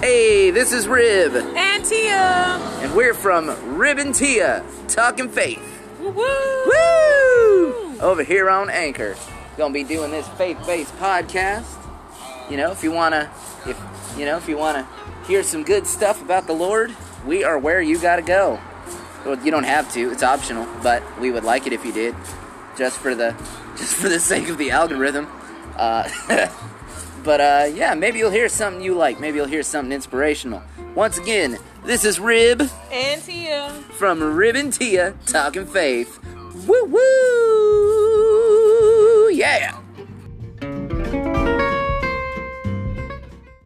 Hey, this is Rib, And Tia. and we're from Rib and Tia, Talking Faith. Woo woo. Woo! Over here on Anchor. Gonna be doing this faith-based podcast. You know, if you wanna, if you know, if you wanna hear some good stuff about the Lord, we are where you gotta go. Well, you don't have to; it's optional, but we would like it if you did, just for the, just for the sake of the algorithm. Uh, but uh, yeah, maybe you'll hear something you like. Maybe you'll hear something inspirational. Once again, this is Rib And Tia. from Rib and Tia Talking Faith. Woo woo!